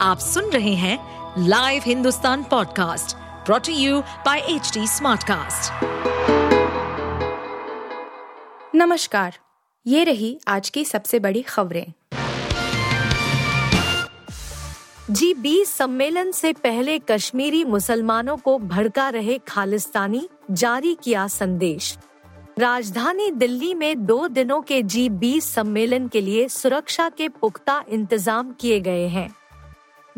आप सुन रहे हैं live Hindustan podcast brought to you by H Smartcast. नमस्कार, ये रही आज की सबसे बड़ी खबरें। जी, बीस सम्मेलन से पहले कश्मीरी मुसलमानों को भड़का रहे खालिस्तानी, जारी किया संदेश। राजधानी दिल्ली में दो दिनों के जी बीस सम्मेलन के लिए सुरक्षा के पुख्ता इंतज़ाम किए गए हैं।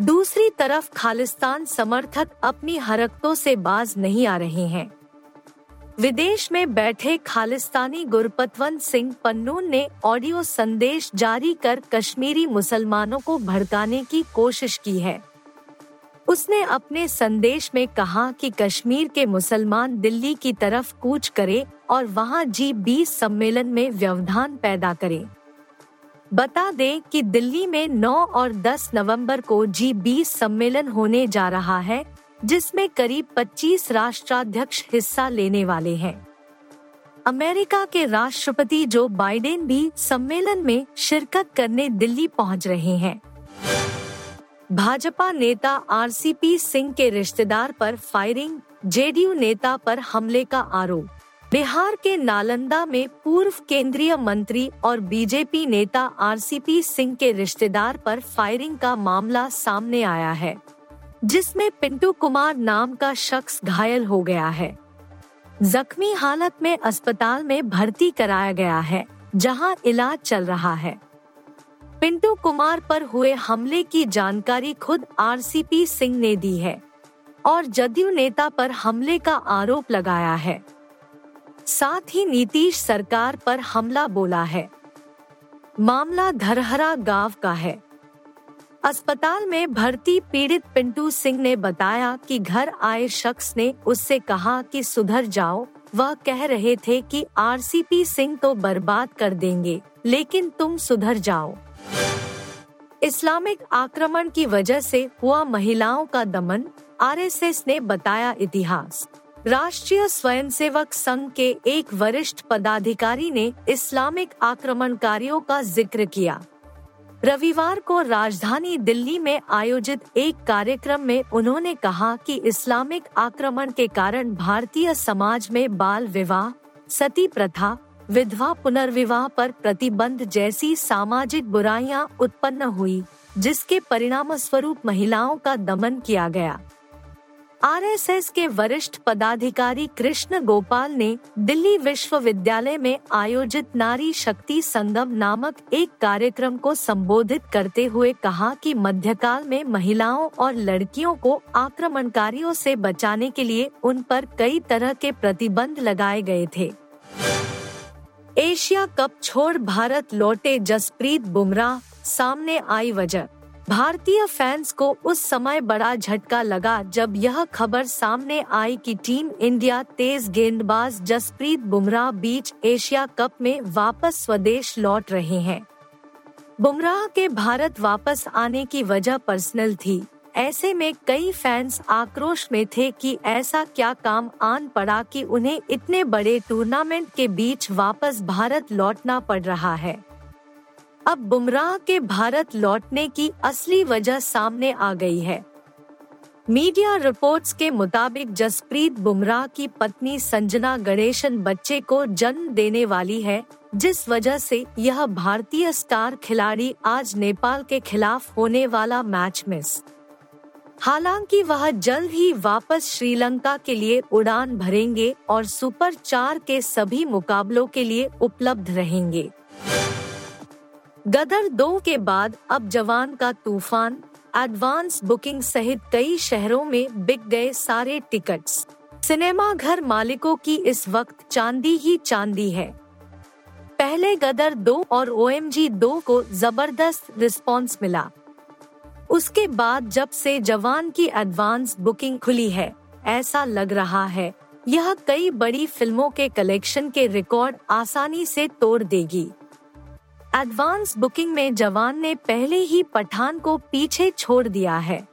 दूसरी तरफ़ खालिस्तान समर्थक अपनी हरकतों से बाज नहीं आ रहे हैं विदेश में बैठे खालिस्तानी गुरपतवंत सिंह पन्नून ने ऑडियो संदेश जारी कर कश्मीरी मुसलमानों को भड़काने की कोशिश की है उसने अपने संदेश में कहा कि कश्मीर के मुसलमान दिल्ली की तरफ़ कूच करे और वहाँ जी बीस सम्मेलन में व्यवधान पैदा करें। बता दें कि दिल्ली में 9 और 10 नवंबर को जी बीस सम्मेलन होने जा रहा है, जिसमें करीब 25 राष्ट्राध्यक्ष हिस्सा लेने वाले हैं। अमेरिका के राष्ट्रपति जो बाइडेन भी सम्मेलन में शिरकत करने दिल्ली पहुँच रहे हैं। भाजपा नेता आरसीपी सिंह के रिश्तेदार पर फायरिंग, जेडीयू नेता पर हमले का आरोप। बिहार के नालंदा में पूर्व केंद्रीय मंत्री और बीजेपी नेता आरसीपी सिंह के रिश्तेदार पर फायरिंग का मामला सामने आया है, जिसमें पिंटू कुमार नाम का शख्स घायल हो गया है। जख्मी हालत में अस्पताल में भर्ती कराया गया है, जहाँ इलाज चल रहा है। पिंटू कुमार पर हुए हमले की जानकारी खुद आरसीपी सिंह ने दी है और जदयू नेता पर हमले का आरोप लगाया है। साथ ही नीतीश सरकार पर हमला बोला है। मामला धरहरा गाँव का है। अस्पताल में भर्ती पीड़ित पिंटू सिंह ने बताया कि घर आए शख्स ने उससे कहा कि सुधर जाओ, वह कह रहे थे कि आरसीपी सिंह तो बर्बाद कर देंगे, लेकिन तुम सुधर जाओ। इस्लामिक आक्रमण की वजह से हुआ महिलाओं का दमन, आरएसएस ने बताया इतिहास। राष्ट्रीय स्वयंसेवक संघ के एक वरिष्ठ पदाधिकारी ने इस्लामिक आक्रमणकारियों का ज़िक्र किया। रविवार को राजधानी दिल्ली में आयोजित एक कार्यक्रम में उन्होंने कहा कि इस्लामिक आक्रमण के कारण भारतीय समाज में बाल विवाह, सती प्रथा, विधवा पुनर्विवाह पर प्रतिबंध जैसी सामाजिक बुराइयाँ उत्पन्न हुई, जिसके परिणाम स्वरूप महिलाओं का दमन किया गया। आरएसएस के वरिष्ठ पदाधिकारी कृष्ण गोपाल ने दिल्ली विश्वविद्यालय में आयोजित नारी शक्ति संगम नामक एक कार्यक्रम को संबोधित करते हुए कहा कि मध्यकाल में महिलाओं और लड़कियों को आक्रमणकारियों से बचाने के लिए उन पर कई तरह के प्रतिबंध लगाए गए थे। एशिया कप छोड़ भारत लौटे जसप्रीत बुमराह, सामने आई वजह। भारतीय फैंस को उस समय बड़ा झटका लगा जब यह खबर सामने आई कि टीम इंडिया तेज गेंदबाज जसप्रीत बुमराह बीच एशिया कप में वापस स्वदेश लौट रहे हैं। बुमराह के भारत वापस आने की वजह पर्सनल थी। ऐसे में कई फैंस आक्रोश में थे कि ऐसा क्या काम आन पड़ा कि उन्हें इतने बड़े टूर्नामेंट के बीच वापस भारत लौटना पड़ रहा है। अब बुमराह के भारत लौटने की असली वजह सामने आ गई है। मीडिया रिपोर्ट्स के मुताबिक जसप्रीत बुमराह की पत्नी संजना गणेशन बच्चे को जन्म देने वाली है, जिस वजह से यह भारतीय स्टार खिलाड़ी आज नेपाल के खिलाफ होने वाला मैच मिस। हालाँकि वह जल्द ही वापस श्रीलंका के लिए उड़ान भरेंगे और सुपर चार के सभी मुकाबलों के लिए उपलब्ध रहेंगे। गदर दो के बाद अब जवान का तूफ़ान, एडवांस बुकिंग सहित कई शहरों में बिक गए सारे टिकट्स। सिनेमा घर मालिकों की इस वक्त चांदी ही चांदी है। पहले गदर दो और ओ एम दो को ज़बरदस्त रिस्पांस मिला। उसके बाद जब से जवान की एडवांस बुकिंग खुली है, ऐसा लग रहा है, यह कई बड़ी फ़िल्मों के कलेक्शन के रिकॉर्ड आसानी से तोड़ देगी। एडवांस बुकिंग में जवान ने पहले ही पठान को पीछे छोड़ दिया है।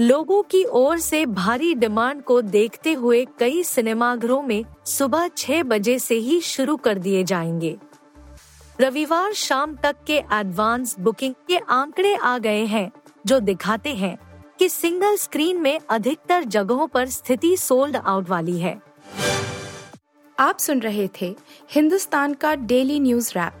लोगों की ओर से भारी डिमांड को देखते हुए कई सिनेमाघरों में सुबह छह बजे से ही शुरू कर दिए जाएँगे। रविवार शाम तक के एडवांस बुकिंग के आंकड़े आ गए हैं, जो दिखाते हैं कि सिंगल स्क्रीन में अधिकतर जगहों पर स्थिति सोल्ड आउट वाली है। आप सुन रहे थे हिंदुस्तान का डेली न्यूज़ रैप